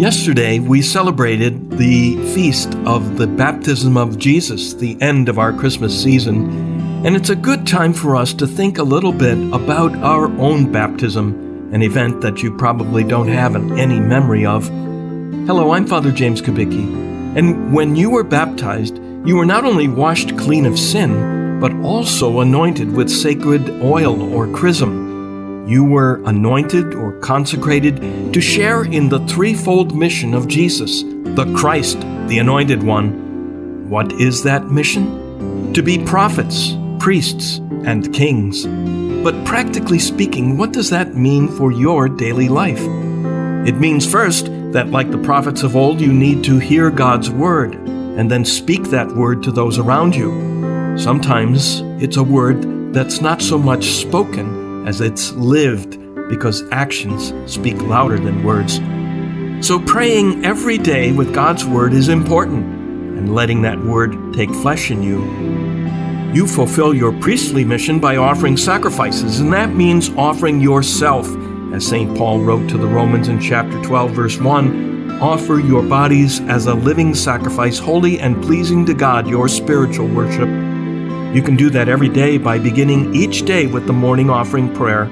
Yesterday, we celebrated the feast of the baptism of Jesus, the end of our Christmas season, and it's a good time for us to think a little bit about our own baptism, an event that you probably don't have any memory of. Hello, I'm Father James Kubicki, and when you were baptized, you were not only washed clean of sin, but also anointed with sacred oil or chrism you were anointed or consecrated to share in the threefold mission of Jesus, the Christ, the Anointed One. What is that mission? To be prophets, priests, and kings. But practically speaking, what does that mean for your daily life? It means first that, like the prophets of old, you need to hear God's word and then speak that word to those around you. Sometimes it's a word that's not so much spoken as it's lived because actions speak louder than words. So praying every day with God's Word is important and letting that Word take flesh in you. You fulfill your priestly mission by offering sacrifices, and that means offering yourself. As St. Paul wrote to the Romans in chapter 12, verse 1 offer your bodies as a living sacrifice, holy and pleasing to God, your spiritual worship. You can do that every day by beginning each day with the morning offering prayer.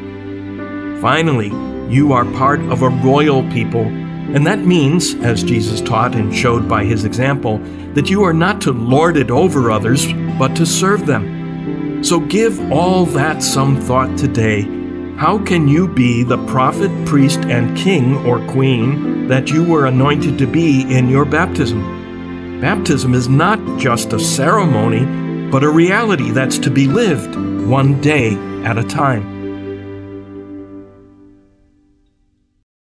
Finally, you are part of a royal people, and that means, as Jesus taught and showed by his example, that you are not to lord it over others, but to serve them. So give all that some thought today. How can you be the prophet, priest, and king or queen that you were anointed to be in your baptism? Baptism is not just a ceremony, but a reality that's to be lived one day at a time.